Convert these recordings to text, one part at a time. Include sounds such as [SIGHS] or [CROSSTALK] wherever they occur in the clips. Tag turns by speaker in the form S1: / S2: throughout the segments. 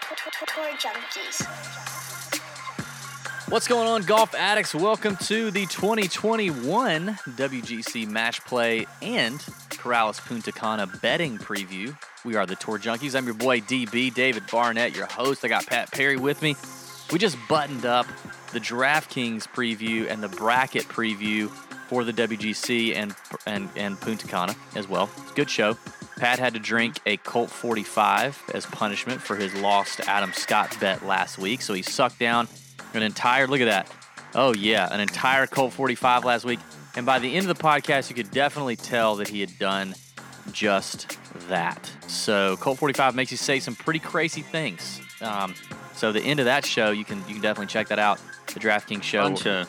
S1: Tour Junkies.
S2: What's going on, golf addicts? Welcome to the 2021 WGC Match Play and Corrales Punta Cana betting preview. We are the Tour Junkies. I'm your boy DB, David Barnett, your host. I got Pat Perry with me. We just buttoned up the DraftKings preview and the bracket preview for the WGC and and, and Punta Cana as well. It's a good show. Pat had to drink a Colt 45 as punishment for his lost Adam Scott bet last week, so he sucked down an entire look at that. Oh yeah, an entire Colt 45 last week. And by the end of the podcast, you could definitely tell that he had done just that. So Colt 45 makes you say some pretty crazy things. Um, so the end of that show, you can you can definitely check that out. The DraftKings show.
S3: Fun show.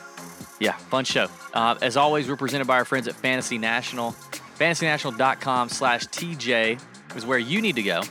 S2: Yeah, fun show. Uh, as always, we're presented by our friends at Fantasy National. FantasyNational.com slash TJ is where you need to go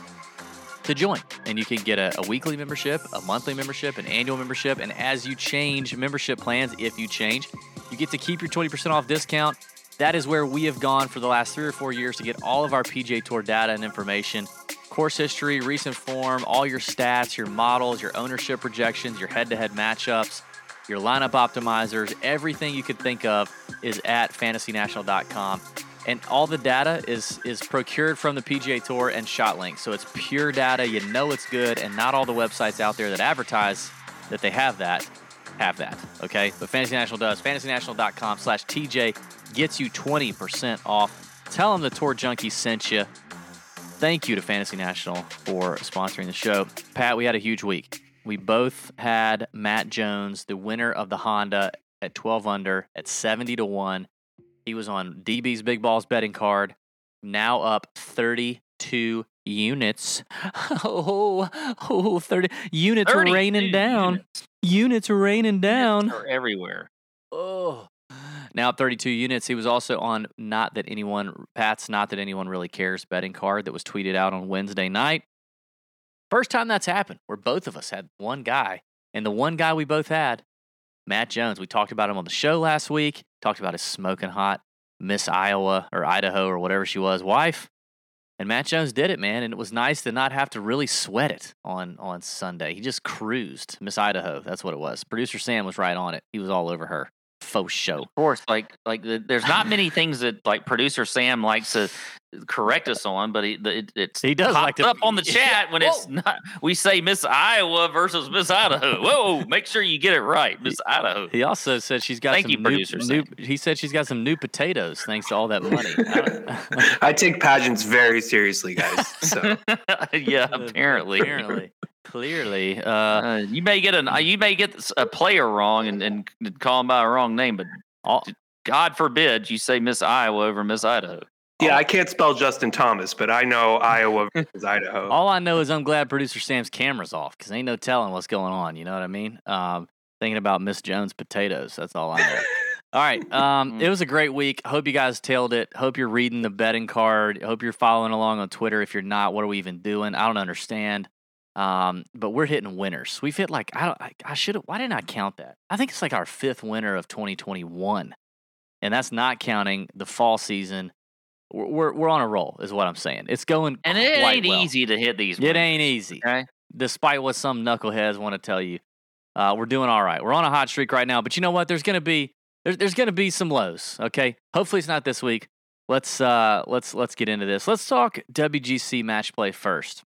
S2: to join. And you can get a, a, weekly membership, a monthly membership, an annual membership. And as you change membership plans, if you change, you get to keep your 20% off discount. That is where we have gone for the last three or four years to get all of our PGA Tour data and information, course history, recent form, all your stats, your models, your ownership projections, your head to head matchups, your lineup optimizers, everything you could think of is at fantasynational.com and all the data is is procured from the PGA Tour and ShotLink. So it's pure data. You know it's good, and not all the websites out there that advertise that they have that have that. Okay, but Fantasy National does. FantasyNational.com/TJ gets you 20% off. Tell them the Tour Junkie sent you. Thank you to Fantasy National for sponsoring the show. Pat, we had a huge week. We both had Matt Jones, the winner of the Honda, at 12 under at 70 to one. He was on DB's Big Balls betting card, now up 32 units. [LAUGHS] Oh, oh 30 units are raining down.
S3: Units.
S2: Units raining down.
S3: Units are everywhere.
S2: Oh. Now 32 units. He was also on not that anyone Pat's not that anyone really cares betting card that was tweeted out on Wednesday night. First time that's happened where both of us had one guy and the one guy we both had Matt Jones. We talked about him on the show last week. Talked about his smoking hot Miss Iowa or Idaho or whatever she was wife. And Matt Jones did it, man, and it was nice to not have to really sweat it on on Sunday. He just cruised Miss Idaho. That's what it was. Producer Sam was right on it. He was all over her. Faux show.
S3: Of course, like like the, there's not many things that like producer Sam likes to correct us on, but he, it, it's
S2: He does like to-
S3: up on the [LAUGHS] chat when it's not. We say Miss Iowa versus Miss Idaho. Whoa, make sure you get it right, Miss Idaho.
S2: He also said she's got
S3: Thank
S2: some
S3: you,
S2: new,
S3: producer
S2: new he said she's got some new potatoes thanks to all that money. [LAUGHS] I
S4: I take pageants very seriously, guys. So [LAUGHS]
S3: yeah, apparently.
S2: apparently. Clearly. Uh
S3: Uh, you may get an you may get a player wrong and, and call him by a wrong name, but
S2: all,
S3: God forbid you say Miss Iowa over Miss Idaho.
S4: Yeah, I can't spell Justin Thomas, but I know Iowa [LAUGHS] versus Idaho.
S2: All I know is I'm glad producer Sam's camera's off because ain't no telling what's going on. You know what I mean? Um, thinking about Miss Jones potatoes. That's all I know. [LAUGHS] all right. Um, it was a great week. Hope you guys tailed it. Hope you're reading the betting card. Hope you're following along on Twitter. If you're not, what are we even doing? I don't understand. Um, but we're hitting winners. We've hit like I don't. I, I should have. Why didn't I count that? I think it's like our fifth winner of 2021, and that's not counting the fall season. We're we're, we're on a roll, is what I'm saying. It's going
S3: And it
S2: quite
S3: ain't
S2: well.
S3: easy to hit these.
S2: It
S3: winners,
S2: ain't easy.
S3: Okay.
S2: Despite what some knuckleheads want to tell you, uh, we're doing all right. We're on a hot streak right now. But you know what? There's gonna be there's there's gonna be some lows. Okay. Hopefully it's not this week. Let's uh let's let's get into this. Let's talk WGC match play first.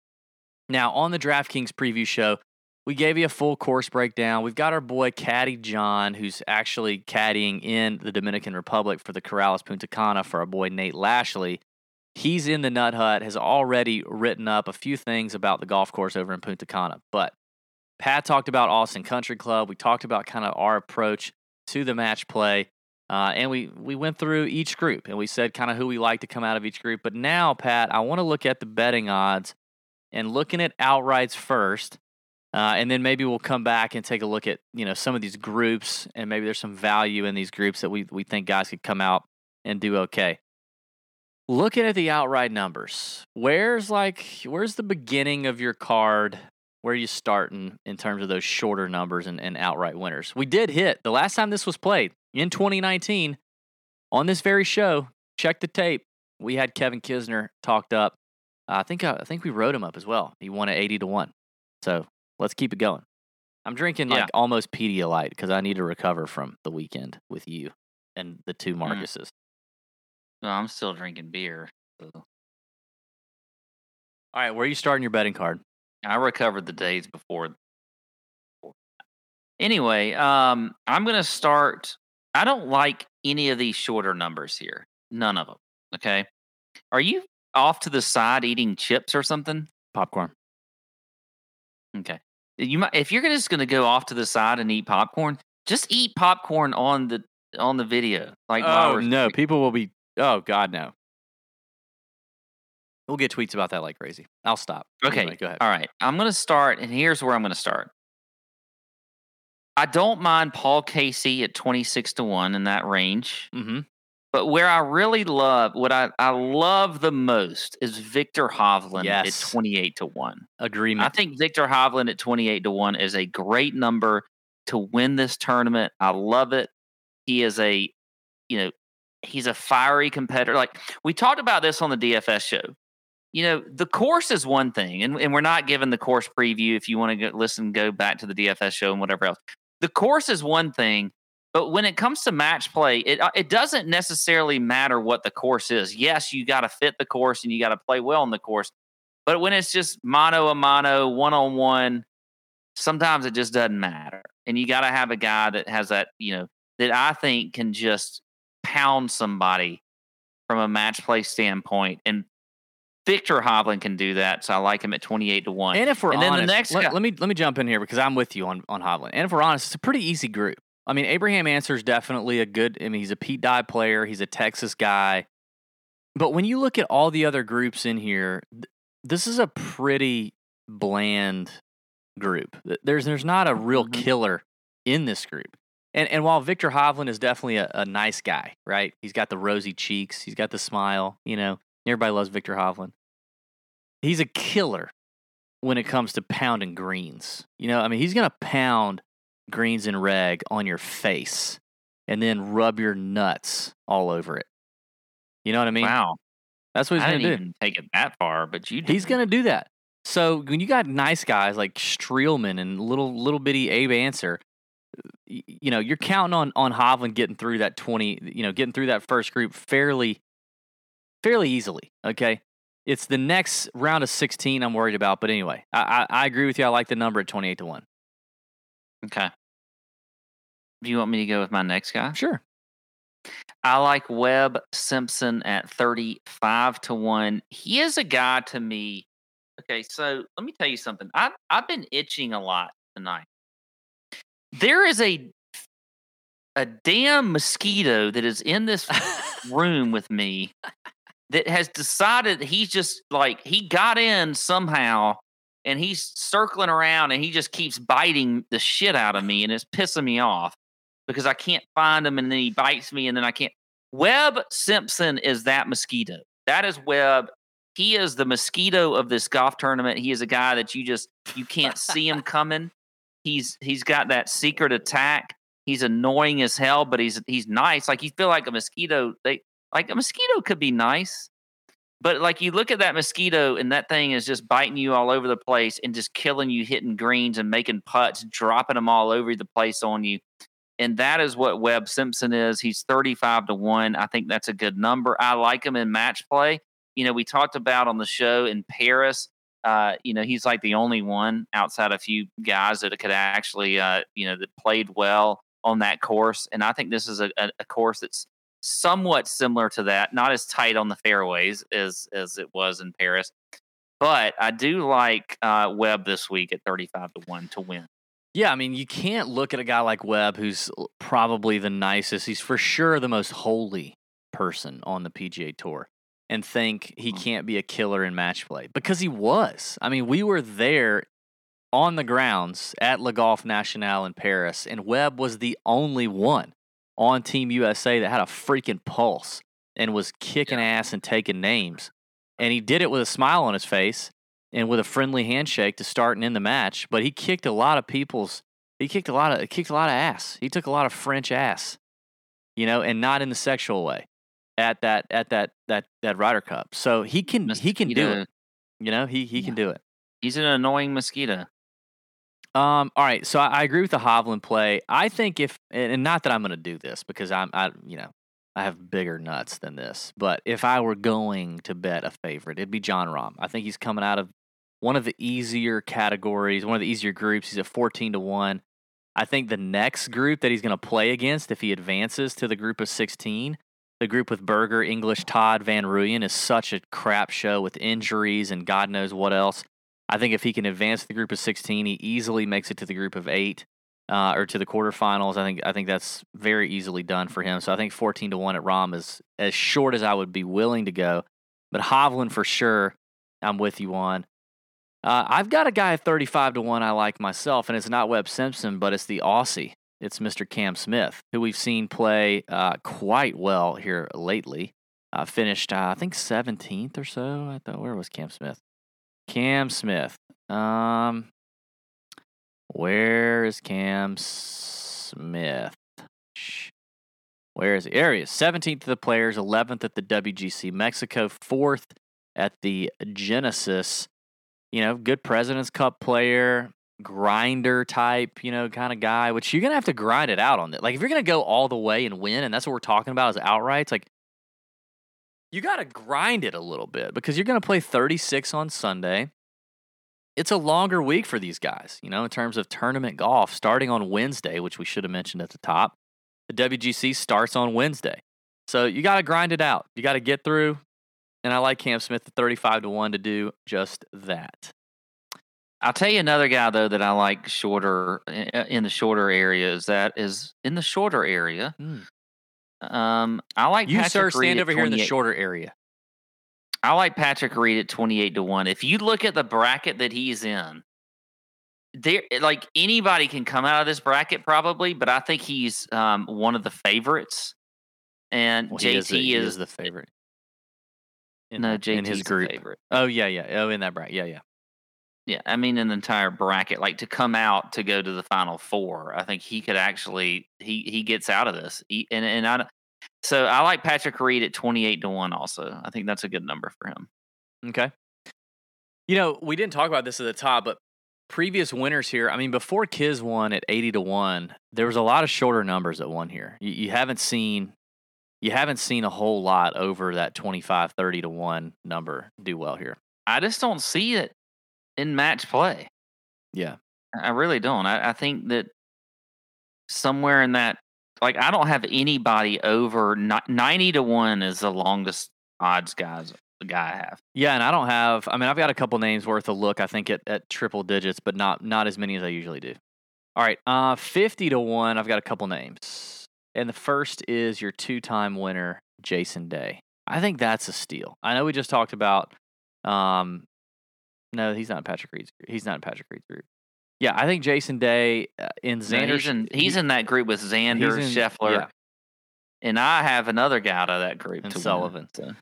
S2: Now on the DraftKings preview show, we gave you a full course breakdown. We've got our boy Caddy John, who's actually caddying in the Dominican Republic for the Corrales Punta Cana for our boy Nate Lashley. He's in the Nut Hut, has already written up a few things about the golf course over in Punta Cana. But Pat talked about Austin Country Club. We talked about kind of our approach to the match play. Uh, and we, we went through each group and we said kind of who we like to come out of each group. But now, Pat, I want to look at the betting odds and looking at outrights first. Uh, and then maybe we'll come back and take a look at you know some of these groups, and maybe there's some value in these groups that we we think guys could come out and do okay. Looking at the outright numbers, where's like where's the beginning of your card? Where are you starting in terms of those shorter numbers and, and outright winners? We did hit the last time this was played in 2019 on this very show. Check the tape. We had Kevin Kisner talked up. I think uh, I think we wrote him up as well. He won at 80 to one. So let's keep it going. I'm drinking like
S3: Yeah.
S2: almost Pedialyte because I need to recover from the weekend with you and the two
S3: Mm.
S2: Marcuses.
S3: No, I'm still drinking beer. So
S2: All right, where are you starting your betting card?
S3: I recovered the days before. Anyway, um, I'm gonna start. I don't like any of these shorter numbers here. None of them. Okay. Are you off to the side eating chips or something?
S2: Popcorn.
S3: Okay. You might if you're just gonna go off to the side and eat popcorn, just eat popcorn on the on the video. Like
S2: oh no, people will be. Oh God, no. We'll get tweets about that like crazy. I'll stop.
S3: Okay.
S2: Anyway, go ahead.
S3: All right. I'm going to start, and here's where I'm going to start. I don't mind Paul Casey at 26 to 1 in that range.
S2: Mm-hmm.
S3: But where I really love, what I, I love the most is Viktor Hovland
S2: Yes.
S3: at 28 to 1.
S2: Agreement.
S3: I think Viktor Hovland at 28 to 1 is a great number to win this tournament. I love it. He is a, you know, he's a fiery competitor. Like we talked about this on the DFS show. You know, the course is one thing, and, and we're not giving the course preview. If you want to go, listen, go back to the DFS show and whatever else. The course is one thing, but when it comes to match play, it uh, it doesn't necessarily matter what the course is. Yes, you got to fit the course and you got to play well in the course. But when it's just mano a mano, one on one, sometimes it just doesn't matter. And you got to have a guy that has that, you know, that I think can just pound somebody from a match play standpoint. And Viktor Hovland can do that. So I like him at 28 to 1.
S2: And if we're
S3: And then the next
S2: let,
S3: guy-
S2: let me let me jump in here because I'm with you on on Hovland. And if we're honest, it's a pretty easy group. I mean, Abraham Ancer is definitely a good. I mean, he's a Pete Dye player. He's a Texas guy. But when you look at all the other groups in here, th- this is a pretty bland group. There's there's not a real
S3: Mhm.
S2: killer in this group. And and while Viktor Hovland is definitely a, a nice guy, right? He's got the rosy cheeks, he's got the smile. You know, everybody loves Viktor Hovland. He's a killer when it comes to pounding greens. You know, I mean, he's going to pound greens and reg on your face and then rub your nuts all over it. You know what I mean?
S3: wow.
S2: That's what he's going
S3: didn't
S2: to do.
S3: take it that far, but you
S2: He's going to do that. So when you got nice guys like Streelman and little little bitty Abe Ancer, you know, you're counting on on Hovland getting through that 20, you know, getting through that first group fairly fairly easily, okay? It's the next round of 16 I'm worried about, but anyway, I I, I agree with you. I like the number at 28 to 1.
S3: Okay. Do you want me to go with my next guy?
S2: Sure.
S3: I like Webb Simpson at 35 to 1. He is a guy to me. Okay, so let me tell you something. I I've been itching a lot tonight. There is a a damn mosquito that is in this room with me that has decided he's just like he got in somehow and he's circling around and he just keeps biting the shit out of me and it's pissing me off because I can't find him and then he bites me and then I can't. Webb Simpson is that mosquito. That is Webb. He is the mosquito of this golf tournament. He is a guy that you just you can't [LAUGHS] see him coming. He's he's got that secret attack. He's annoying as hell, but he's he's nice. Like you feel like a mosquito. They like a mosquito could be nice, but like you look at that mosquito and that thing is just biting you all over the place and just killing you, hitting greens and making putts, dropping them all over the place on you. And that is what Webb Simpson is. He's 35 to 1. I think that's a good number. I like him in match play. You know, we talked about on the show in Paris. Uh, you know, he's like the only one outside a few guys that could actually, uh, you know, that played well on that course. And I think this is a, a, course that's somewhat similar to that, not as tight on the fairways as as it was in Paris. But I do like uh, Webb this week at 35 to 1 to win.
S2: Yeah, I mean, you can't look at a guy like Webb, who's probably the nicest. He's for sure the most holy person on the PGA Tour, and think he
S3: Mm.
S2: can't be a killer in match play because he was. I mean, we were there on the grounds at Le Golf National in Paris, and Webb was the only one on Team USA that had a freaking pulse and was kicking ass and taking names. And he did it with a smile on his face and with a friendly handshake to start and end the match. But he kicked a lot of people's. He kicked a lot of kicked a lot of ass. He took a lot of French ass, you know, and not in the sexual way at that at that that that Ryder Cup. So he can he can do it. You know, he he can do it.
S3: He's an annoying mosquito.
S2: Um, all right, so I, I agree with the Hovland play. I think if, and and not that I'm going to do this because I'm, I, you know, I have bigger nuts than this. But if I were going to bet a favorite, it'd be Jon Rahm. I think he's coming out of one of the easier categories, one of the easier groups. He's at 14 to 1. I think the next group that he's going to play against, if he advances to the group of 16, the group with Berger, English, Todd, Van Rooyen, is such a crap show with injuries and God knows what else. I think if he can advance the group of 16, he easily makes it to the group of eight uh, or to the quarterfinals. I think I think that's very easily done for him. So I think 14 to one at Rahm is as short as I would be willing to go. But Hovland for sure, I'm with you on. Uh, I've got a guy 35 to 1 I like myself, and it's not Webb Simpson, but it's the Aussie. It's Mr. Cam Smith, who we've seen play uh, quite well here lately. Uh, finished, uh, I think, 17th or so. I thought, where was Cam Smith? Cam Smith. Um, where is Cam Smith? Where is he? There he is. 17th of the players, 11th at the WGC Mexico, 4th at the Genesis you know, good President's Cup player, grinder type, you know, kind of guy, which you're going to have to grind it out on it. Like, if you're going to go all the way and win, and that's what we're talking about is outrights, like, you got to grind it a little bit because you're going to play 36 on Sunday. It's a longer week for these guys, you know, in terms of tournament golf starting on Wednesday, which we should have mentioned at the top. The WGC starts on Wednesday. So you got to grind it out. You got to get through, and I like Cam Smith at 35 to 1 to do just that.
S3: I'll tell you another guy though that I like shorter in the shorter areas. That is in the shorter area.
S2: Mm.
S3: Um, I like
S2: You,
S3: Patrick
S2: sir,
S3: Reed
S2: stand
S3: at
S2: over here in the shorter area.
S3: I like Patrick Reed at twenty eight to one. If you look at the bracket that he's in, there like anybody can come out of this bracket probably, but I think he's um, one of the favorites. And
S2: Well,
S3: JT
S2: is,
S3: is,
S2: is the favorite. In,
S3: no
S2: that-
S3: JT
S2: in his group.
S3: favorite.
S2: Oh, yeah, yeah. Oh, in that bracket. Yeah, yeah.
S3: Yeah, I mean, an entire bracket, like to come out to go to the final four, I think he could actually he he gets out of this. He, and and I, so I like Patrick Reed at twenty eight to one. Also, I think that's a good number for him.
S2: Okay. You know, we didn't talk about this at the top, but previous winners here, I mean, before Kiz won at 80 to 1, there was a lot of shorter numbers that won here. You, you haven't seen you haven't seen a whole lot over that 25 30 to 1 number do well here.
S3: I just don't see it in match play.
S2: Yeah.
S3: I really don't. I, I think that somewhere in that, like, I don't have anybody over ni- ninety to one is the longest odds guys guy I have.
S2: Yeah, and I don't have I mean, I've got a couple names worth a look, I think at, at triple digits, but not not as many as I usually do. All right, uh 50 to 1, I've got a couple names. And the first is your two-time winner, Jason Day. I think that's a steal. I know we just talked about um no, he's not in Patrick Reed's group. He's not in Patrick Reed's group. Yeah, I think Jason Day uh, in
S3: No, he's in, he's
S2: he-
S3: in that group with Xander,
S2: in-
S3: Scheffler,
S2: yeah.
S3: and I have another guy out of that group.
S2: And
S3: to win,
S2: Sullivan.
S3: so.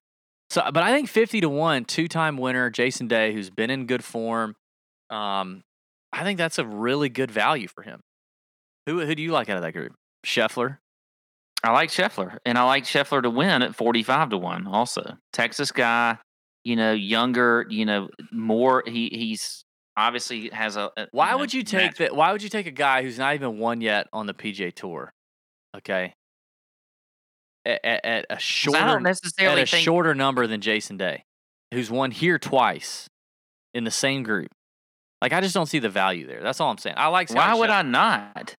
S2: So, but I think fifty to one, two-time winner Jason Day, who's been in good form. Um, I think that's a really good value for him. Who who do you like out of that group? Scheffler.
S3: I like Scheffler, and I like Scheffler to win at forty-five to one. Also, Texas guy, you know, younger, you know, more. He he's obviously has a. a,
S2: Why would you take
S3: match-
S2: that? Why would you take a guy who's not even won yet on the PGA Tour? Okay. At, at, at a shorter
S3: I don't
S2: at a
S3: think.
S2: shorter number than Jason Day, who's won here twice in the same group. Like I just don't see the value there. That's all I'm saying. I like.
S3: why
S2: Scotty
S3: would
S2: Scheffler.
S3: I not?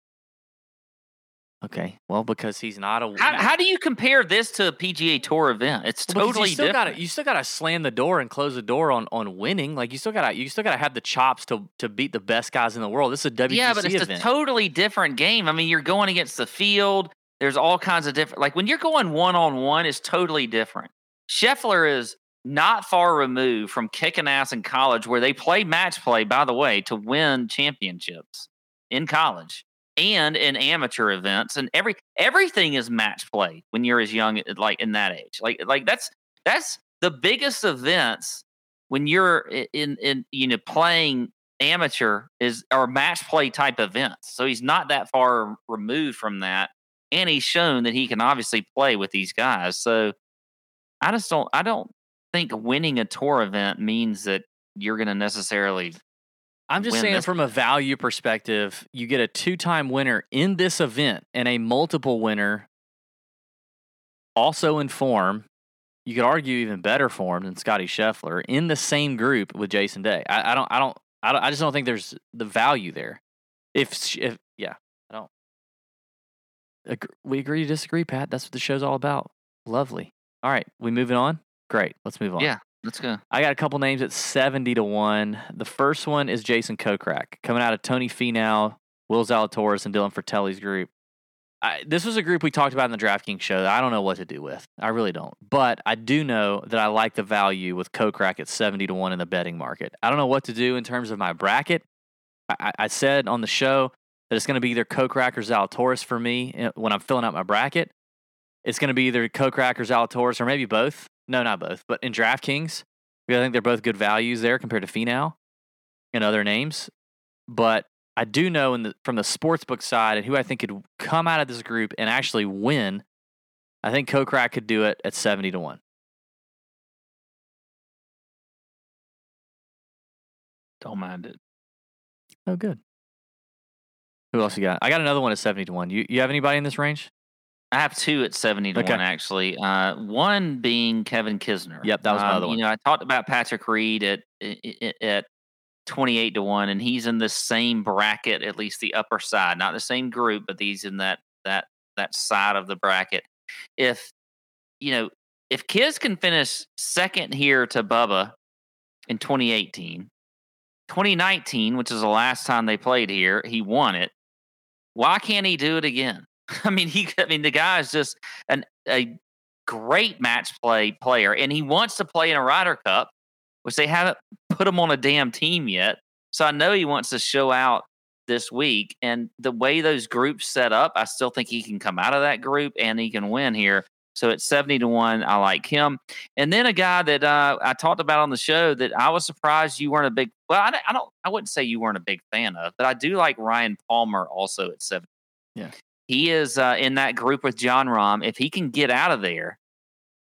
S2: Okay, well, because he's not a.
S3: How, how do you compare this to a PGA Tour event? It's
S2: Well,
S3: totally
S2: you still
S3: different.
S2: Gotta, you still got to slam the door and close the door on on winning. Like you still got to you still got to have the chops to to beat the best guys in the world. This is a WGC
S3: yeah, but it's
S2: event.
S3: a totally different game. I mean, you're going against the field. There's all kinds of different. Like when you're going one on one, it's totally different. Scheffler is not far removed from kicking ass in college, where they play match play, by the way, to win championships in college and in amateur events, and every everything is match play when you're as young, uh, like in that age. Like like that's that's the biggest events when you're in in you know playing amateur is or match play type events. So he's not that far removed from that, and he's shown that he can obviously play with these guys. So I just don't I don't think winning a tour event means that you're going to necessarily
S2: I'm just saying,
S3: this
S2: from a value perspective, you get a two time winner in this event and a multiple winner also in form. You could argue even better form than Scotty Scheffler in the same group with Jason Day. I, I don't, I don't, I don't, I just don't think there's the value there. If, if yeah, I don't. Ag- We agree to disagree, Pat. That's what the show's all about. Lovely. All right, we moving on. Great. Let's move on.
S3: Yeah. Let's go.
S2: I got a couple names at 70 to 1. The first one is Jason Kokrak, coming out of Tony Finau, Will Zalatoris, and Dylan Frittelli's group. I, this was a group we talked about in the DraftKings show that I don't know what to do with. I really don't. But I do know that I like the value with Kokrak at 70 to 1 in the betting market. I don't know what to do in terms of my bracket. I, I- I said on the show that it's going to be either Kokrak or Zalatoris for me eh, when I'm filling out my bracket. It's going to be either Kokrak or Zalatoris, or maybe both. No, not both. But in DraftKings, I think they're both good values there compared to Finau and other names. But I do know in the, from the sportsbook side and who I think could come out of this group and actually win. I think Kokrak could do it at 70 to 1.
S3: Don't mind it.
S2: Oh, good. Who else you got? I got another one at 70 to 1. You, you have anybody in this range?
S3: I have two at 70 to
S2: Okay.
S3: 1, actually. Uh, one being Kevin Kisner.
S2: Yep, that was
S3: Um,
S2: other one.
S3: You know, I talked about Patrick Reed at, i- at 28 to 1, and he's in the same bracket, at least the upper side, not the same group, but he's in that, that, that side of the bracket. If, you know, if Kiz can finish second here to Bubba in 2018, 2019, which is the last time they played here, he won it. Why can't he do it again? [LAUGHS] I mean, he. I mean, the guy is just an a great match play player, and he wants to play in a Ryder Cup, which they haven't put him on a damn team yet. So I know he wants to show out this week, and the way those groups set up, I still think he can come out of that group and he can win here. So at seventy to one, I like him. And then a guy that uh, I talked about on the show that I was surprised you weren't a big. Well, I, I don't. I wouldn't say you weren't a big fan of, but I do like Ryan Palmer also at seventy.
S2: Yeah.
S3: He is uh, in that group with Jon Rahm. If he can get out of there,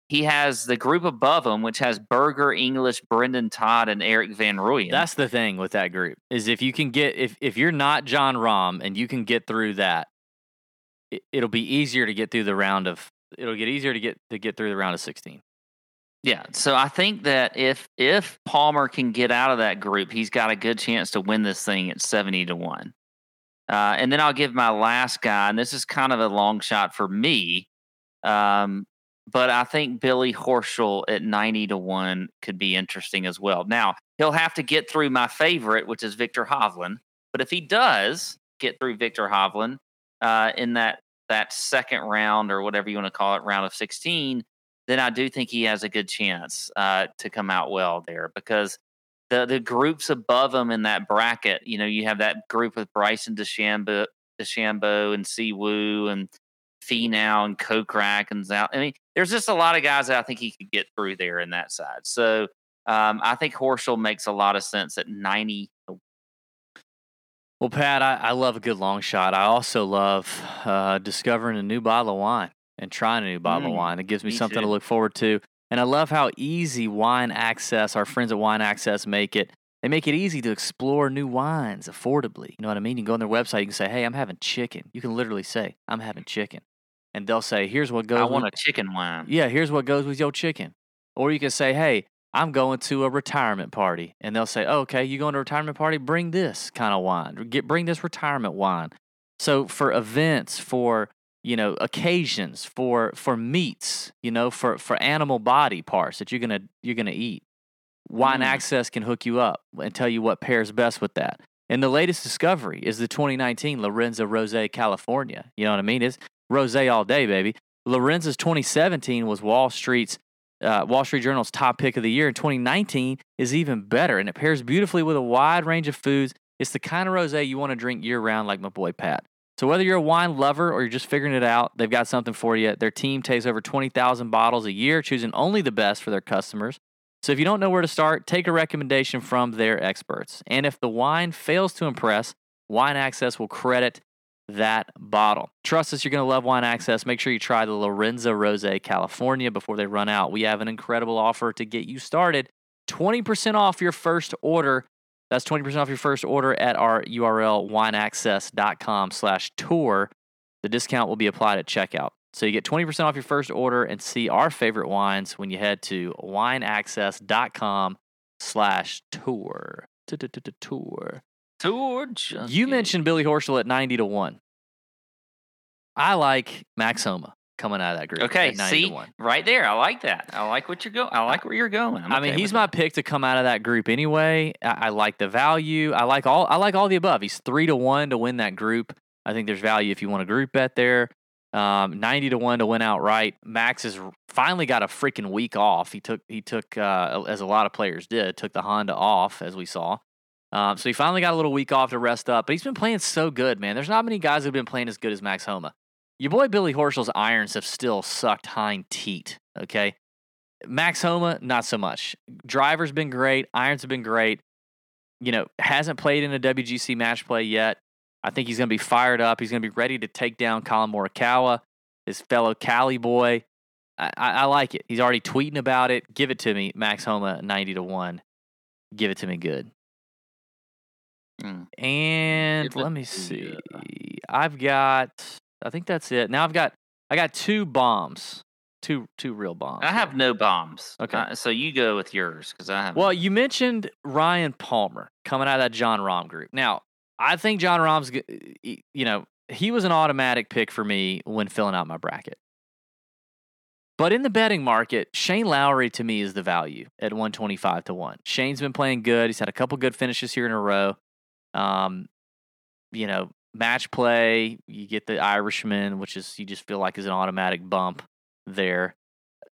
S3: he has the group above him, which has Berger, English, Brendon Todd, and Erik Van Rooyen.
S2: That's the thing with that group is if you can get if if you're not Jon Rahm and you can get through that, it, it'll be easier to get through the round of. It'll get easier to get to get through the round of 16.
S3: Yeah, so I think that if if Palmer can get out of that group, he's got a good chance to win this thing at seventy to one. Uh, and then I'll give my last guy, and this is kind of a long shot for me, um, but I think Billy Horschel at ninety to one could be interesting as well. Now he'll have to get through my favorite, which is Viktor Hovland. But if he does get through Viktor Hovland uh, in that that second round or whatever you want to call it, round of sixteen, then I do think he has a good chance uh, to come out well there because the the groups above them in that bracket, you know, you have that group with Bryson DeChambeau, DeChambeau and Si Woo and Finau and Kokrak and Zal. I mean, there's just a lot of guys that I think he could get through there in that side. So um, I think Horschel makes a lot of sense at 90.
S2: Well, Pat, I, I love a good long shot. I also love uh, discovering a new bottle of wine and trying a new bottle of
S3: Mm,
S2: wine. It gives me,
S3: me
S2: something to look forward to. And I love how easy wine access, our friends at Wine Access make it. They make it easy to explore new wines affordably. You know what I mean? You can go on their website, you can say, hey, I'm having chicken. You can literally say, I'm having chicken. And they'll say, here's what goes
S3: I
S2: with
S3: want a chicken wine.
S2: yeah, here's what goes with your chicken. Or you can say, hey, I'm going to a retirement party. And they'll say, oh, okay, you going to a retirement party? Bring this kind of wine. Get Bring this retirement wine. So for events, for you know occasions, for for meats, you know, for for animal body parts that you're gonna you're gonna eat, Wine
S3: Mm.
S2: Access can hook you up and tell you what pairs best with that. And the latest discovery is the 2019 Lorenzo Rose California. You know what I mean? It's rose all day, baby. Lorenzo's 2017 was Wall Street's uh, Wall Street Journal's top pick of the year. And 2019 is even better, and it pairs beautifully with a wide range of foods. It's the kind of rosé you want to drink year round, like my boy Pat. So whether you're a wine lover or you're just figuring it out, they've got something for you. Their team takes over 20,000 bottles a year, choosing only the best for their customers. So if you don't know where to start, take a recommendation from their experts. And if the wine fails to impress, Wine Access will credit that bottle. Trust us, you're going to love Wine Access. Make sure you try the Lorenzo Rose California before they run out. We have an incredible offer to get you started 20% off your first order That's 20% off your first order at our URL, wineaccess.com slash tour. The discount will be applied at checkout. So you get 20% off your first order and see our favorite wines when you head to wineaccess.com slash tour. Tour.
S3: Tour
S2: You mentioned Billy Horschel at 90 to 1. I like Max Homa coming out of that group.
S3: Okay, see, right there. I like that. I like what you're going. I like where you're going. I'm
S2: I mean,
S3: okay
S2: he's my
S3: that.
S2: pick to come out of that group anyway. I, I like the value. I like all. I like all the above. He's three to one to win that group. I think there's value if you want a group bet there. Um, Ninety to one to win outright. Max has finally got a freaking week off. He took he took uh, as a lot of players did took the Honda off as we saw. Um, so he finally got a little week off to rest up. But he's been playing so good, man. There's not many guys who've been playing as good as Max Homa. Your boy Billy Horschel's irons have still sucked hind teat. Okay. Max Homa, not so much. Driver's been great. Irons have been great. You know, hasn't played in a WGC match play yet. I think he's going to be fired up. He's going to be ready to take down Collin Morikawa, his fellow Cali boy. I, I, I like it. He's already tweeting about it. Give it to me, Max Homa, 90 to 1. Give it to me good.
S3: Mm.
S2: And let me see. I've got, I think that's it. Now I've got, I got two bombs, two, two real bombs.
S3: I have no bombs.
S2: Okay.
S3: Uh, so you go with yours because I have.
S2: Well, you mentioned Ryan Palmer coming out of that Jon Rahm group. Now, I think Jon Rahm's, you know, he was an automatic pick for me when filling out my bracket. But in the betting market, Shane Lowry to me is the value at 125 to 1. Shane's been playing good. He's had a couple good finishes here in a row. Um, you know, match play, you get the Irishman, which is you just feel like is an automatic bump there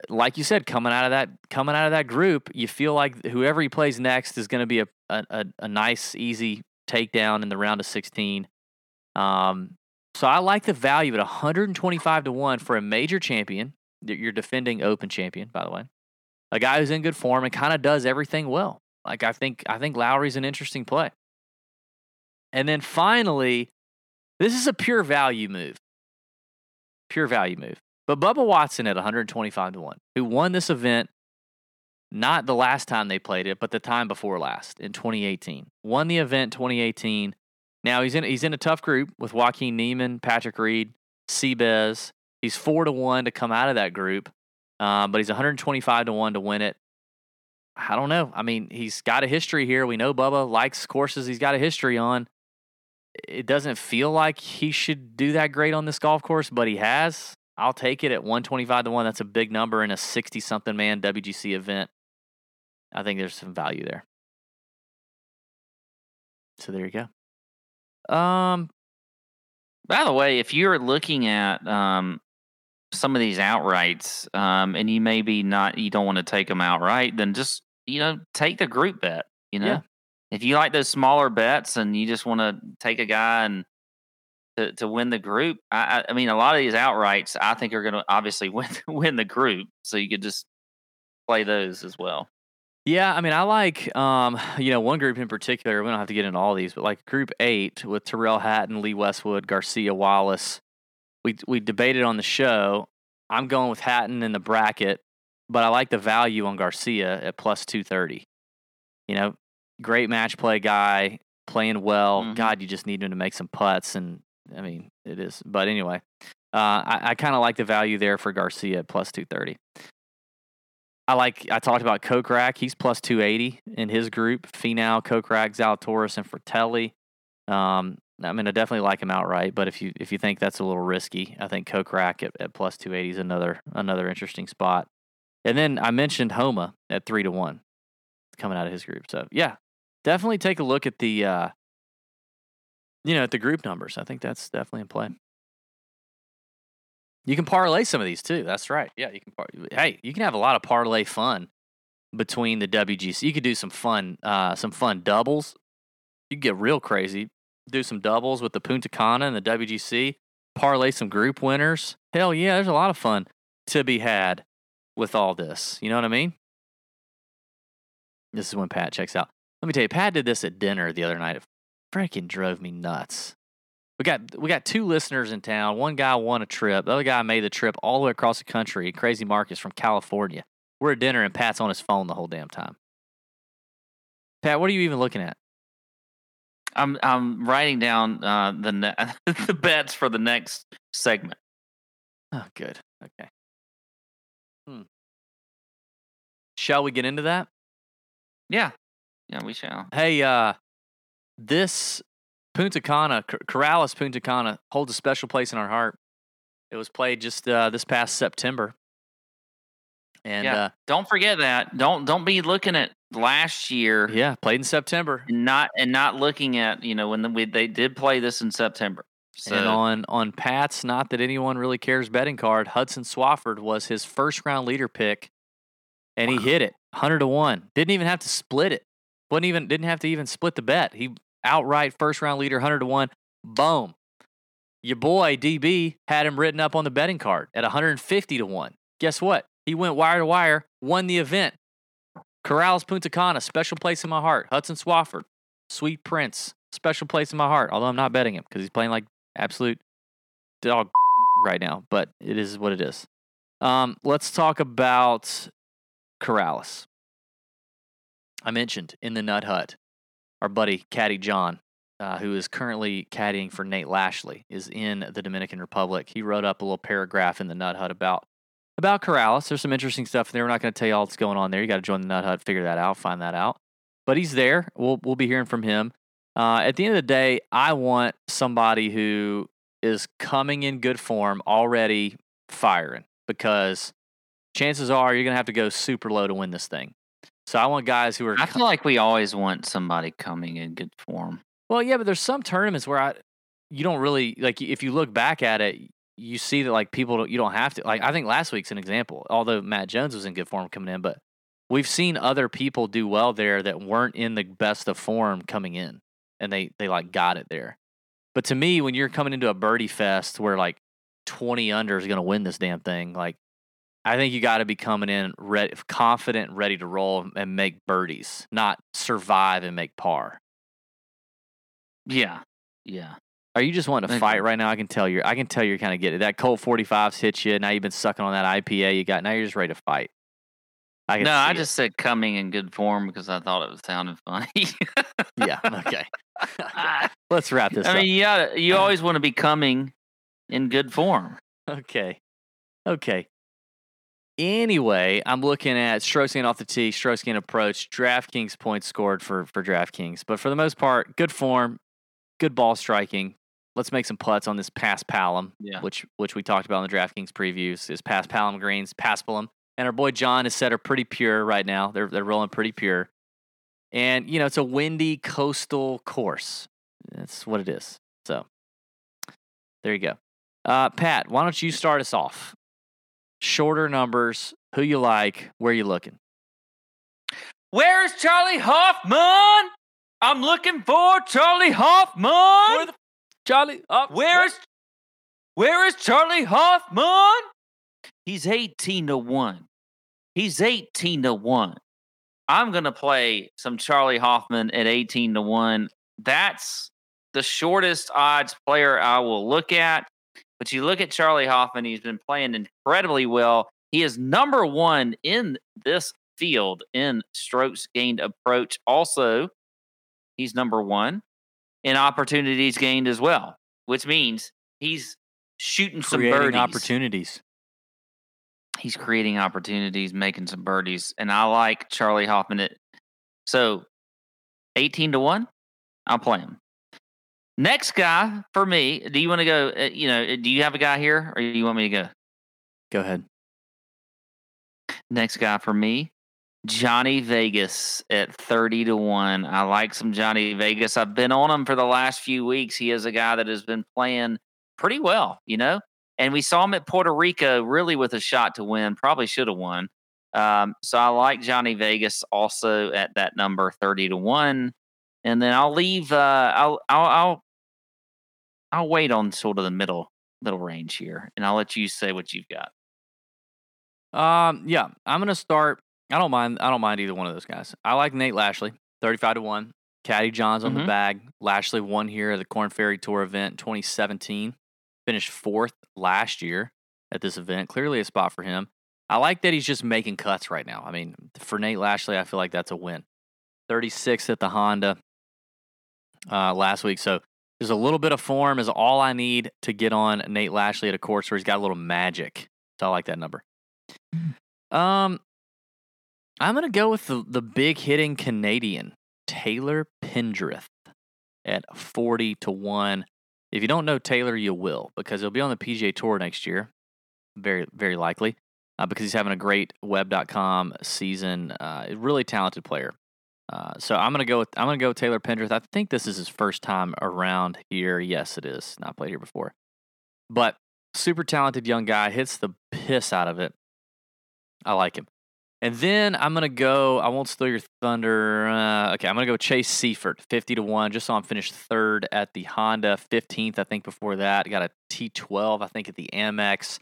S2: like you said, coming out of that coming out of that group, you feel like whoever he plays next is going to be a, a a nice, easy takedown in the round of sixteen. Um, so I like the value at 125 to one for a major champion. You're defending Open champion, by the way, a guy who's in good form and kind of does everything well. Like I think I think Lowry's an interesting play. And then finally, this is a pure value move. Pure value move. But Bubba Watson at 125 to 1, who won this event not the last time they played it, but the time before last in 2018. Won the event 2018. Now he's in he's in a tough group with Joaquin Niemann, Patrick Reed, Sebas. He's four to one to come out of that group, um, but he's 125 to one to win it. I don't know. I mean, he's got a history here. We know Bubba likes courses he's got a history on. It doesn't feel like he should do that great on this golf course, but he has. I'll take it at 125 to 1. That's a big number in a 60 something man WGC event. I think there's some value there. So there you go. Um,
S3: By the way, if you're looking at um, some of these outrights, um, and you maybe not, you don't want to take them outright, then just you know take the group bet. You know,
S2: Yeah.
S3: If you like those smaller bets and you just want to take a guy and to, to win the group, I, I- mean, a lot of these outrights, I think are going to obviously [LAUGHS] win win the group, so you could just play those as well.
S2: Yeah, I mean, I like, um, [SIGHS] you know, one group in particular. We don't have to get into all these, but like Group Eight with Tyrrell Hatton, Lee Westwood, Garcia Wallace. We we debated on the show. I'm going with Hatton in the bracket, but I like the value on Garcia at plus two thirty. You know, great match play guy, playing well.
S3: Mhm.
S2: God, you just need him to make some putts, and I mean, it is. But anyway, uh, I, I kind of like the value there for Garcia at plus two thirty. I like I talked about Kokrak. He's plus two eighty in his group. Finau, Kokrak, Zalatoris, and Frittelli. Um, I mean, I definitely like him outright. But if you if you think that's a little risky, I think Kokrak at, at plus two eighty is another another interesting spot. And then I mentioned Homa at three to one, coming out of his group. So yeah, definitely take a look at the uh, you know at the group numbers. I think that's definitely in play. You can parlay some of these too. That's right. Yeah, you can. Par- hey, you can have a lot of parlay fun between the WGC. You could do some fun, uh, some fun doubles. You could get real crazy. Do some doubles with the Punta Cana and the WGC. Parlay some group winners. Hell yeah, there's a lot of fun to be had with all this. You know what I mean? This is when Pat checks out. Let me tell you, Pat did this at dinner the other night. It freaking drove me nuts. We got we got two listeners in town. One guy won a trip. The other guy made the trip all the way across the country. Crazy Marcus from California. We're at dinner and Pat's on his phone the whole damn time. Pat, what are you even looking at?
S3: I'm I'm writing down uh, the ne- [LAUGHS] the bets for the next segment.
S2: Oh, good. Okay. Hmm. Shall we get into that?
S3: Yeah, yeah, we shall.
S2: Hey, uh, this Punta Cana, Cor- Corrales Punta Cana, holds a special place in our heart. It was played just uh, this past September, and
S3: Yeah.
S2: uh,
S3: Don't forget that. Don't don't be looking at last year
S2: yeah, played in September.
S3: and not and not looking at you know when the, we, they did play this in September. So
S2: And on on Pat's, not that anyone really cares betting card, Hudson Swafford was his first round leader pick, and he hit it hundred to one. Didn't even have to split it. Wasn't even didn't have to even split the bet. He outright first round leader, hundred to one. Boom. Your boy DB had him written up on the betting card at 150 to one. Guess what? He went wire to wire, won the event. Corrales Punta Cana, special place in my heart. Hudson Swafford, Sweet Prince, special place in my heart. Although I'm not betting him because he's playing like absolute dog [LAUGHS] right now, but it is what it is. Um, let's talk about Corrales. I mentioned in the Nut Hut, our buddy Caddy John, uh, who is currently caddying for Nate Lashley, is in the Dominican Republic. He wrote up a little paragraph in the Nut Hut about about Corrales. There's some interesting stuff there. We're not going to tell you all what's going on there. You got to join the Nut Hut, figure that out, find that out. But he's there. We'll we'll be hearing from him. Uh, at the end of the day, I want somebody who is coming in good form, already firing, because chances are you're going to have to go super low to win this thing. So I want guys who are.
S3: I feel like we always want somebody coming in good form.
S2: well, yeah, but there's some tournaments where I, you don't really like. If you look back at it, you see that like people don't, you don't have to. Like I think last week's an example. Although Matt Jones was in good form coming in, but we've seen other people do well there that weren't in the best of form coming in, and they they like got it there. But to me, when you're coming into a birdie fest where like 20 under is going to win this damn thing, like I think you got to be coming in ready, confident, ready to roll and make birdies, not survive and make par.
S3: Yeah, yeah.
S2: Are you just wanting to fight right now? I can tell you. I can tell you're kind of getting it. That Colt 45s hit you. Now you've been sucking on that IPA you got. Now you're just ready to fight. I
S3: No, I
S2: it.
S3: just said coming in good form because I thought it was sounding funny.
S2: yeah. [LAUGHS] Okay. Let's wrap this
S3: I
S2: up.
S3: mean, gotta, you [CLEARS THROAT] always want to be coming in good form.
S2: Okay. Okay. Anyway, I'm looking at Strokes off the tee, Strokes approach, DraftKings points scored for for DraftKings. But for the most part, good form, good ball striking. Let's make some putts on this paspalum,
S3: Yeah.
S2: which which we talked about in the DraftKings previews. Is paspalum greens, paspalum, and our boy John has said are pretty pure right now. They're they're rolling pretty pure, and you know it's a windy coastal course. That's what it is. So there you go. Uh, Pat, why don't you start us off? Shorter numbers, who you like, where you looking?
S3: Where's Charley Hoffman? I'm looking for Charley Hoffman.
S2: Charlie, up.
S3: Where is Where is Charley Hoffman? He's 18 to 1. He's 18 to 1. I'm going to play some Charley Hoffman at 18 to 1. That's the shortest odds player I will look at. But you look at Charley Hoffman, he's been playing incredibly well. He is number 1 in this field in strokes gained approach. Also, he's number 1 in opportunities gained as well, which means he's shooting some
S2: creating
S3: birdies.
S2: opportunities.
S3: He's creating opportunities, making some birdies, and I like Charley Hoffman. At, so, eighteen to one, I'll play him. Next guy for me. Do you want to go? Uh, you know, do you have a guy here, or do you want me to go?
S2: Go ahead.
S3: Next guy for me, Johnny Vegas at 30 to 1. I like some Johnny Vegas. I've been on him for the last few weeks. He is a guy that has been playing pretty well, you know? And we saw him at Puerto Rico really with a shot to win. Probably should have won. Um, so I like Johnny Vegas also at that number 30 to 1. And then I'll leave uh I'll I'll I'll I'll wait on sort of the middle little range here and I'll let you say what you've got.
S2: Um, yeah, I'm gonna start. I don't mind. I don't mind either one of those guys. I like Nate Lashley, thirty-five to one. Caddy Johns on the
S3: Mhm.
S2: bag. Lashley won here at the Corn Ferry Tour event 2017. Finished fourth last year at this event. Clearly a spot for him. I like that he's just making cuts right now. I mean, for Nate Lashley, I feel like that's a win. 36th at the Honda. uh, last week. So there's a little bit of form is all I need to get on Nate Lashley at a course where he's got a little magic. So I like that number. Um, I'm gonna go with the the big hitting Canadian Taylor Pendrith at forty to one. If you don't know Taylor, you will because he'll be on the PGA Tour next year, very very likely, uh, because he's having a great Web.com season. Uh, really talented player. Uh, so I'm gonna go with I'm gonna go with Taylor Pendrith. I think this is his first time around here. Yes, it is. Not played here before, but super talented young guy. Hits the piss out of it. I like him. And then I'm gonna go. I won't steal your thunder. Uh, okay, I'm gonna go Chase Seiffert, fifty to one. Just saw him finish third at the Honda, fifteenth, I think. Before that, got a T12, I think, at the Amex.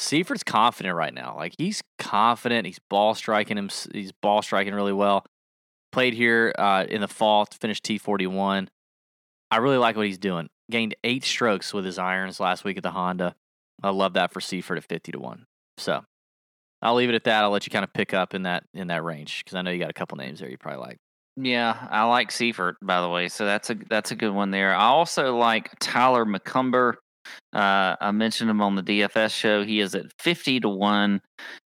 S2: Seiffert's confident right now. Like he's confident. He's ball striking him. He's ball striking really well. Played here uh, in the fall, to finish T41. I really like what he's doing. Gained eight strokes with his irons last week at the Honda. I love that for Seiffert at fifty to one. So I'll leave it at that. I'll let you kind of pick up in that in that range because I know you got a couple names there you probably like.
S3: Yeah, I like Seiffert by the way, so that's a that's a good one there. I also like Tyler McCumber. Uh, I mentioned him on the DFS show. He is at fifty to one.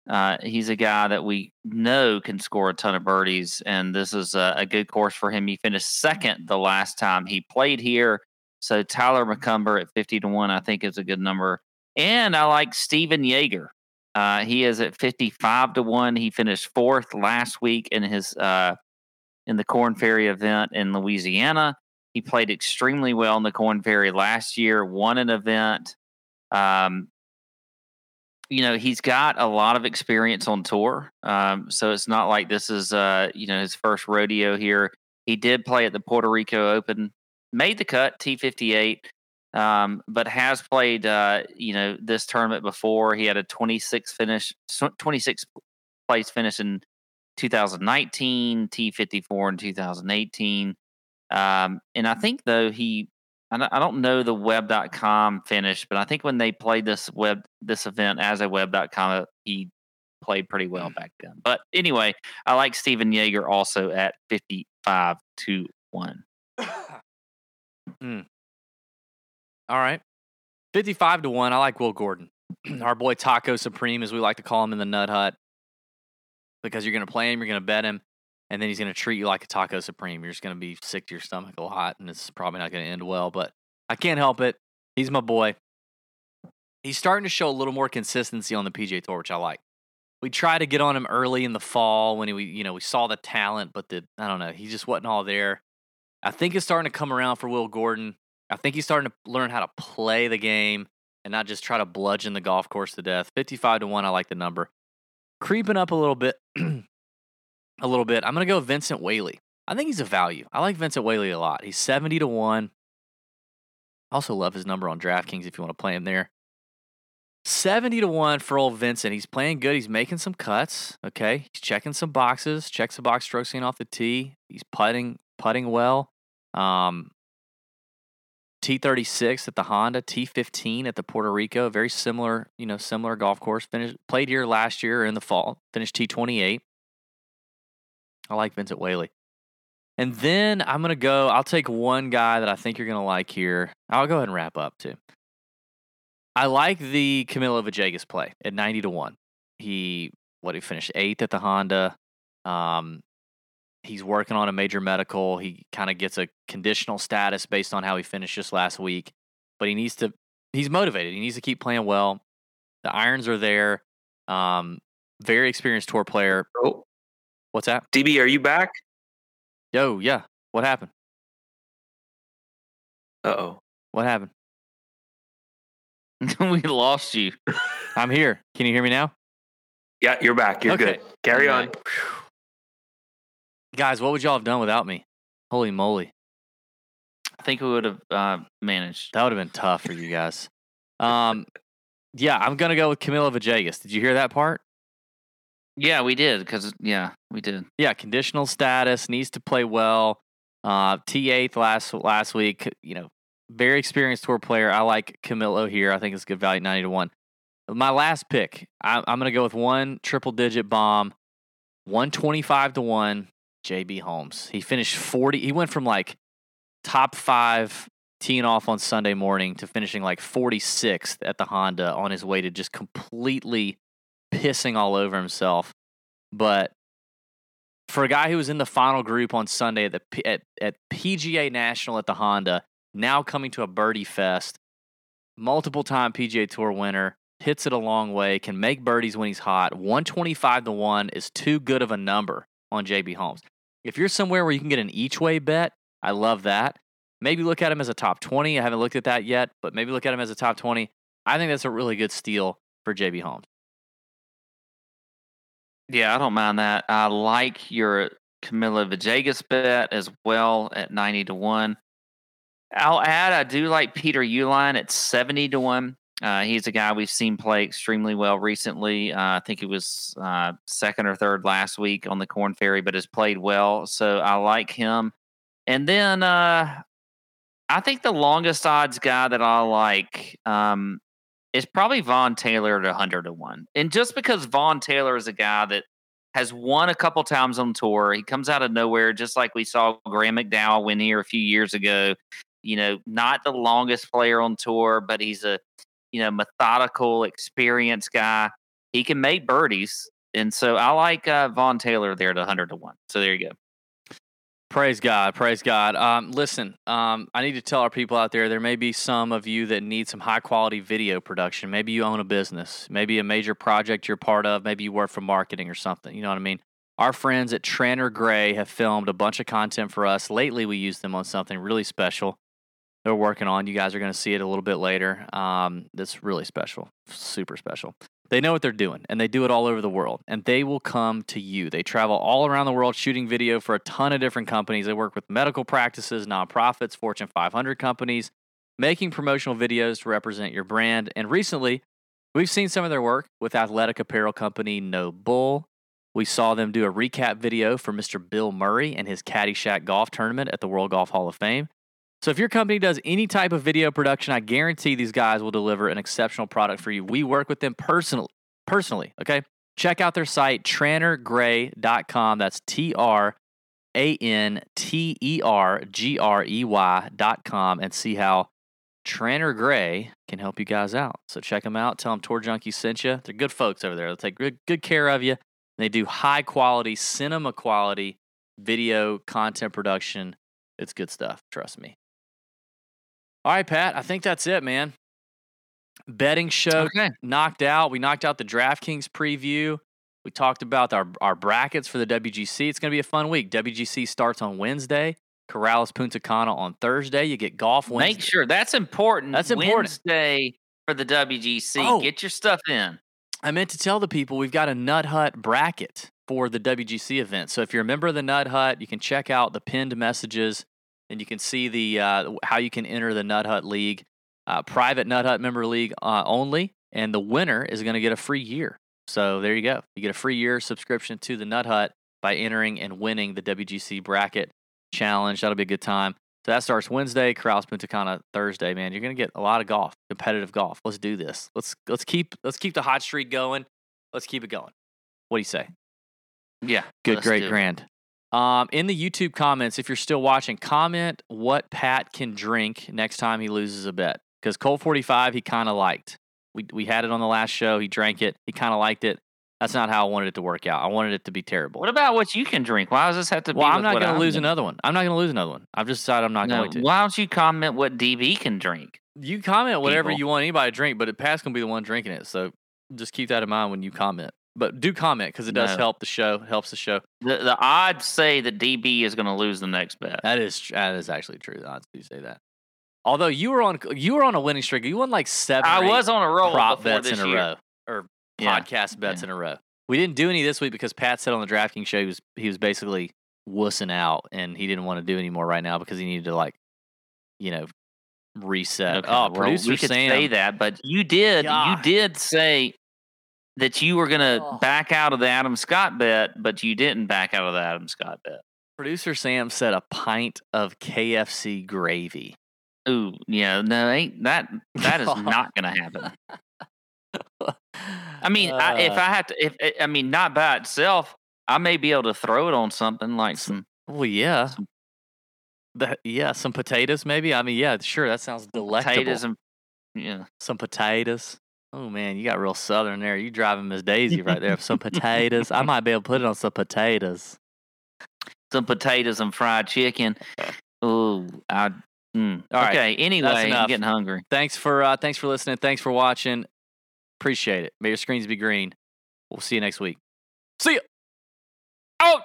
S3: Uh, he's a guy that we know can score a ton of birdies, and this is a, a good course for him. He finished second the last time he played here. So Tyler McCumber at fifty to one, I think is a good number. And I like Stephan Jaeger. Uh, he is at 55 to 1. He finished fourth last week in his uh, in the Corn Ferry event in Louisiana. He played extremely well in the Corn Ferry last year, won an event. Um, you know, he's got a lot of experience on tour. Um, so it's not like this is uh, you know, his first rodeo here. He did play at the Puerto Rico Open, made the cut, T58 um, but has played uh, you know this tournament before. He had a 26 finish, 26 place finish in 2019, T54 in 2018. Um, and I think though he, I don't know the web.com finish, but I think when they played this web this event as a web.com, he played pretty well back then. But anyway, I like Stephan Jaeger also at 55 to one.
S2: mm. All right. 55 to 1. I like Will Gordon. [CLEARS THROAT] Our boy Taco Supreme, as we like to call him in the Nut Hut, because you're going to play him, you're going to bet him, and then he's going to treat you like a Taco Supreme. You're just going to be sick to your stomach a lot, and it's probably not going to end well, but I can't help it. He's my boy. He's starting to show a little more consistency on the PGA Tour, which I like. We tried to get on him early in the fall when we, you know, we saw the talent, but the I don't know, he just wasn't all there. I think it's starting to come around for Will Gordon. I think he's starting to learn how to play the game and not just try to bludgeon the golf course to death. 55 to 1, I like the number. Creeping up a little bit, [CLEARS THROAT] a little bit. I'm going to go Vincent Whaley. I think he's a value. I like Vincent Whaley a lot. He's 70 to 1. I also love his number on DraftKings if you want to play him there. 70 to 1 for old Vincent. He's playing good. He's making some cuts. Okay. He's checking some boxes. Checks the box strokes in off the tee. He's putting putting well. Um, T36 at the Honda, T15 at the Puerto Rico, very similar, you know, similar golf course. Finished played here last year in the fall, finished T28. I like Vincent Whaley. And then I'm going to go, I'll take one guy that I think you're going to like here. I'll go ahead and wrap up too. I like the Camilo Villegas play at 90 to 1. He, what, he finished eighth at the Honda. Um, He's working on a major medical. He kind of gets a conditional status based on how he finished just last week. But he needs to, he's motivated. He needs to keep playing well. The irons are there. Um, very experienced tour player.
S4: Oh,
S2: what's that?
S4: DB, are you back?
S2: Yo, yeah. What happened?
S4: Uh oh.
S2: What happened? [LAUGHS]
S3: we lost you.
S2: I'm here. Can you hear me now?
S4: Yeah, you're back. You're
S2: Okay.
S4: good. Carry on.
S2: Guys, what would y'all have done without me? Holy moly.
S3: I think we would have uh, managed.
S2: That would have been tough for you guys. [LAUGHS] Um, yeah, I'm going to go with Camilo Villegas. Did you hear that part?
S3: Yeah, we did because yeah, we did.
S2: Yeah, conditional status, needs to play well. Uh, T8th last last week, you know, very experienced tour player. I like Camilo here. I think it's good value, 90 to 1. My last pick, I, I'm going to go with one triple digit bomb, 125 to 1, JB Holmes. He finished 40. He went from like top five teeing off on Sunday morning to finishing like 46th at the Honda on his way to just completely pissing all over himself. But for a guy who was in the final group on Sunday at the at, at PGA National at the Honda, now coming to a birdie fest, multiple time PGA Tour winner, hits it a long way, can make birdies when he's hot. 125 to 1 is too good of a number on JB Holmes. If you're somewhere where you can get an each way bet, I love that. Maybe look at him as a top 20. I haven't looked at that yet, but maybe look at him as a top 20. I think that's a really good steal for JB Holmes.
S3: Yeah, I don't mind that. I like your Camilo Villegas bet as well at 90 to 1. I'll add, I do like Peter Uihlein at 70 to 1. Uh, he's a guy we've seen play extremely well recently. Uh, I think he was uh, second or third last week on the Corn Ferry, but has played well. So I like him. And then uh, I think the longest odds guy that I like um, is probably Vaughn Taylor at 100 to 1. And just because Vaughn Taylor is a guy that has won a couple times on tour, he comes out of nowhere, just like we saw Graham McDowell win here a few years ago. You know, not the longest player on tour, but he's a you know, methodical, experienced guy. He can make birdies. And so I like uh, Vaughn Taylor there at 100 to 1. So there you go.
S2: Praise God. Praise God. Um, listen, um, I need to tell our people out there there may be some of you that need some high quality video production. Maybe you own a business, maybe a major project you're part of, maybe you work for marketing or something. You know what I mean? Our friends at Tranter Grey have filmed a bunch of content for us. Lately, we used them on something really special they're working on. You guys are going to see it a little bit later. Um, that's really special, super special. They know what they're doing, and they do it all over the world. And they will come to you. They travel all around the world shooting video for a ton of different companies. They work with medical practices, nonprofits, Fortune 500 companies, making promotional videos to represent your brand. And recently, we've seen some of their work with athletic apparel company NOBULL. We saw them do a recap video for Mr. Bill Murray and his Caddyshack golf tournament at the World Golf Hall of Fame. So if your company does any type of video production, I guarantee these guys will deliver an exceptional product for you. We work with them personally, personally, okay? Check out their site trantergrey.com. That's T R A N T E R G R E Y.com and see how Tranter Grey can help you guys out. So check them out. Tell them Tour Junkie sent you. They're good folks over there. They'll take good, good care of you. They do high quality, cinema quality video content production. It's good stuff. Trust me. All right, Pat. I think that's it, man. Betting show
S3: Okay.
S2: knocked out. We knocked out the DraftKings preview. We talked about our, our brackets for the WGC. It's going to be a fun week. WGC starts on Wednesday. Corales Punta Cana on Thursday. You get golf Wednesday.
S3: Make sure that's important.
S2: That's important.
S3: Wednesday for the WGC.
S2: Oh.
S3: Get your stuff in.
S2: I meant to tell the people we've got a Nut Hut bracket for the WGC event. So if you're a member of the Nut Hut, you can check out the pinned messages and you can see the uh, how you can enter the Nut Hut League, uh, private Nut Hut member league uh, only, and the winner is going to get a free year. So there you go. You get a free year subscription to the Nut Hut by entering and winning the WGC bracket challenge. That'll be a good time. So that starts Wednesday, Corales Punta Cana Thursday. Man, you're gonna get a lot of golf, competitive golf. Let's do this. Let's let's keep let's keep the hot streak going. Let's keep it going. What do you say?
S3: Yeah.
S2: Good, great, grand. Um, in the YouTube comments, if you're still watching, comment what Pat can drink next time he loses a bet. Because Colt 45, he kind of liked. We we had it on the last show. He drank it. He kind of liked it. That's not how I wanted it to work out. I wanted it to be terrible.
S3: What about what you can drink? Why does this have to be?
S2: well, I'm not going to lose
S3: doing?
S2: another one. I'm not going to lose another one. I've just decided I'm not
S3: No,
S2: going to.
S3: why don't you comment what DB can drink?
S2: You comment whatever
S3: people.
S2: you want anybody to drink, but Pat's going to be the one drinking it. So just keep that in mind when you comment. But do comment because it does
S3: No.
S2: help the show. Helps the show.
S3: The the odds say that DB is going to lose the next bet.
S2: That is that is actually true. The odds do say that. Although you were on you were on a winning streak. You won like seven.
S3: I was on a roll
S2: prop bets in a
S3: year.
S2: row or
S3: Yeah.
S2: podcast bets
S3: Yeah.
S2: in a row. We didn't do any this week because Pat said on the DraftKings show he was he was basically wussing out and he didn't want to do any more right now because he needed to like, you know, reset.
S3: Okay,
S2: oh,
S3: well,
S2: producer
S3: we could
S2: Sam.
S3: say that, but you did
S2: God.
S3: you did say that you were going to
S2: Oh.
S3: back out of the Adam Scott bet, but you didn't back out of the Adam Scott bet.
S2: Producer Sam said a pint of KFC gravy.
S3: Ooh, yeah, no, ain't that that is not [LAUGHS] going to happen. I mean, I, if
S2: Uh,
S3: I have to, if I mean, not by itself, I may be able to throw it on something like some.
S2: well, yeah,
S3: some-
S2: The, yeah, some potatoes maybe. I mean, yeah, sure. That sounds delectable.
S3: Potatoes and yeah.
S2: some potatoes. Oh man, you got real southern there. You driving Miss Daisy right there. Some [LAUGHS] potatoes. I might be able to put it on some potatoes.
S3: some potatoes and fried chicken. Ooh, I. Mm.
S2: All right,
S3: okay. Anyway, I'm getting hungry.
S2: Thanks for uh, thanks for listening. Thanks for watching. Appreciate it. May your screens be green. We'll see you next week. See ya. Out.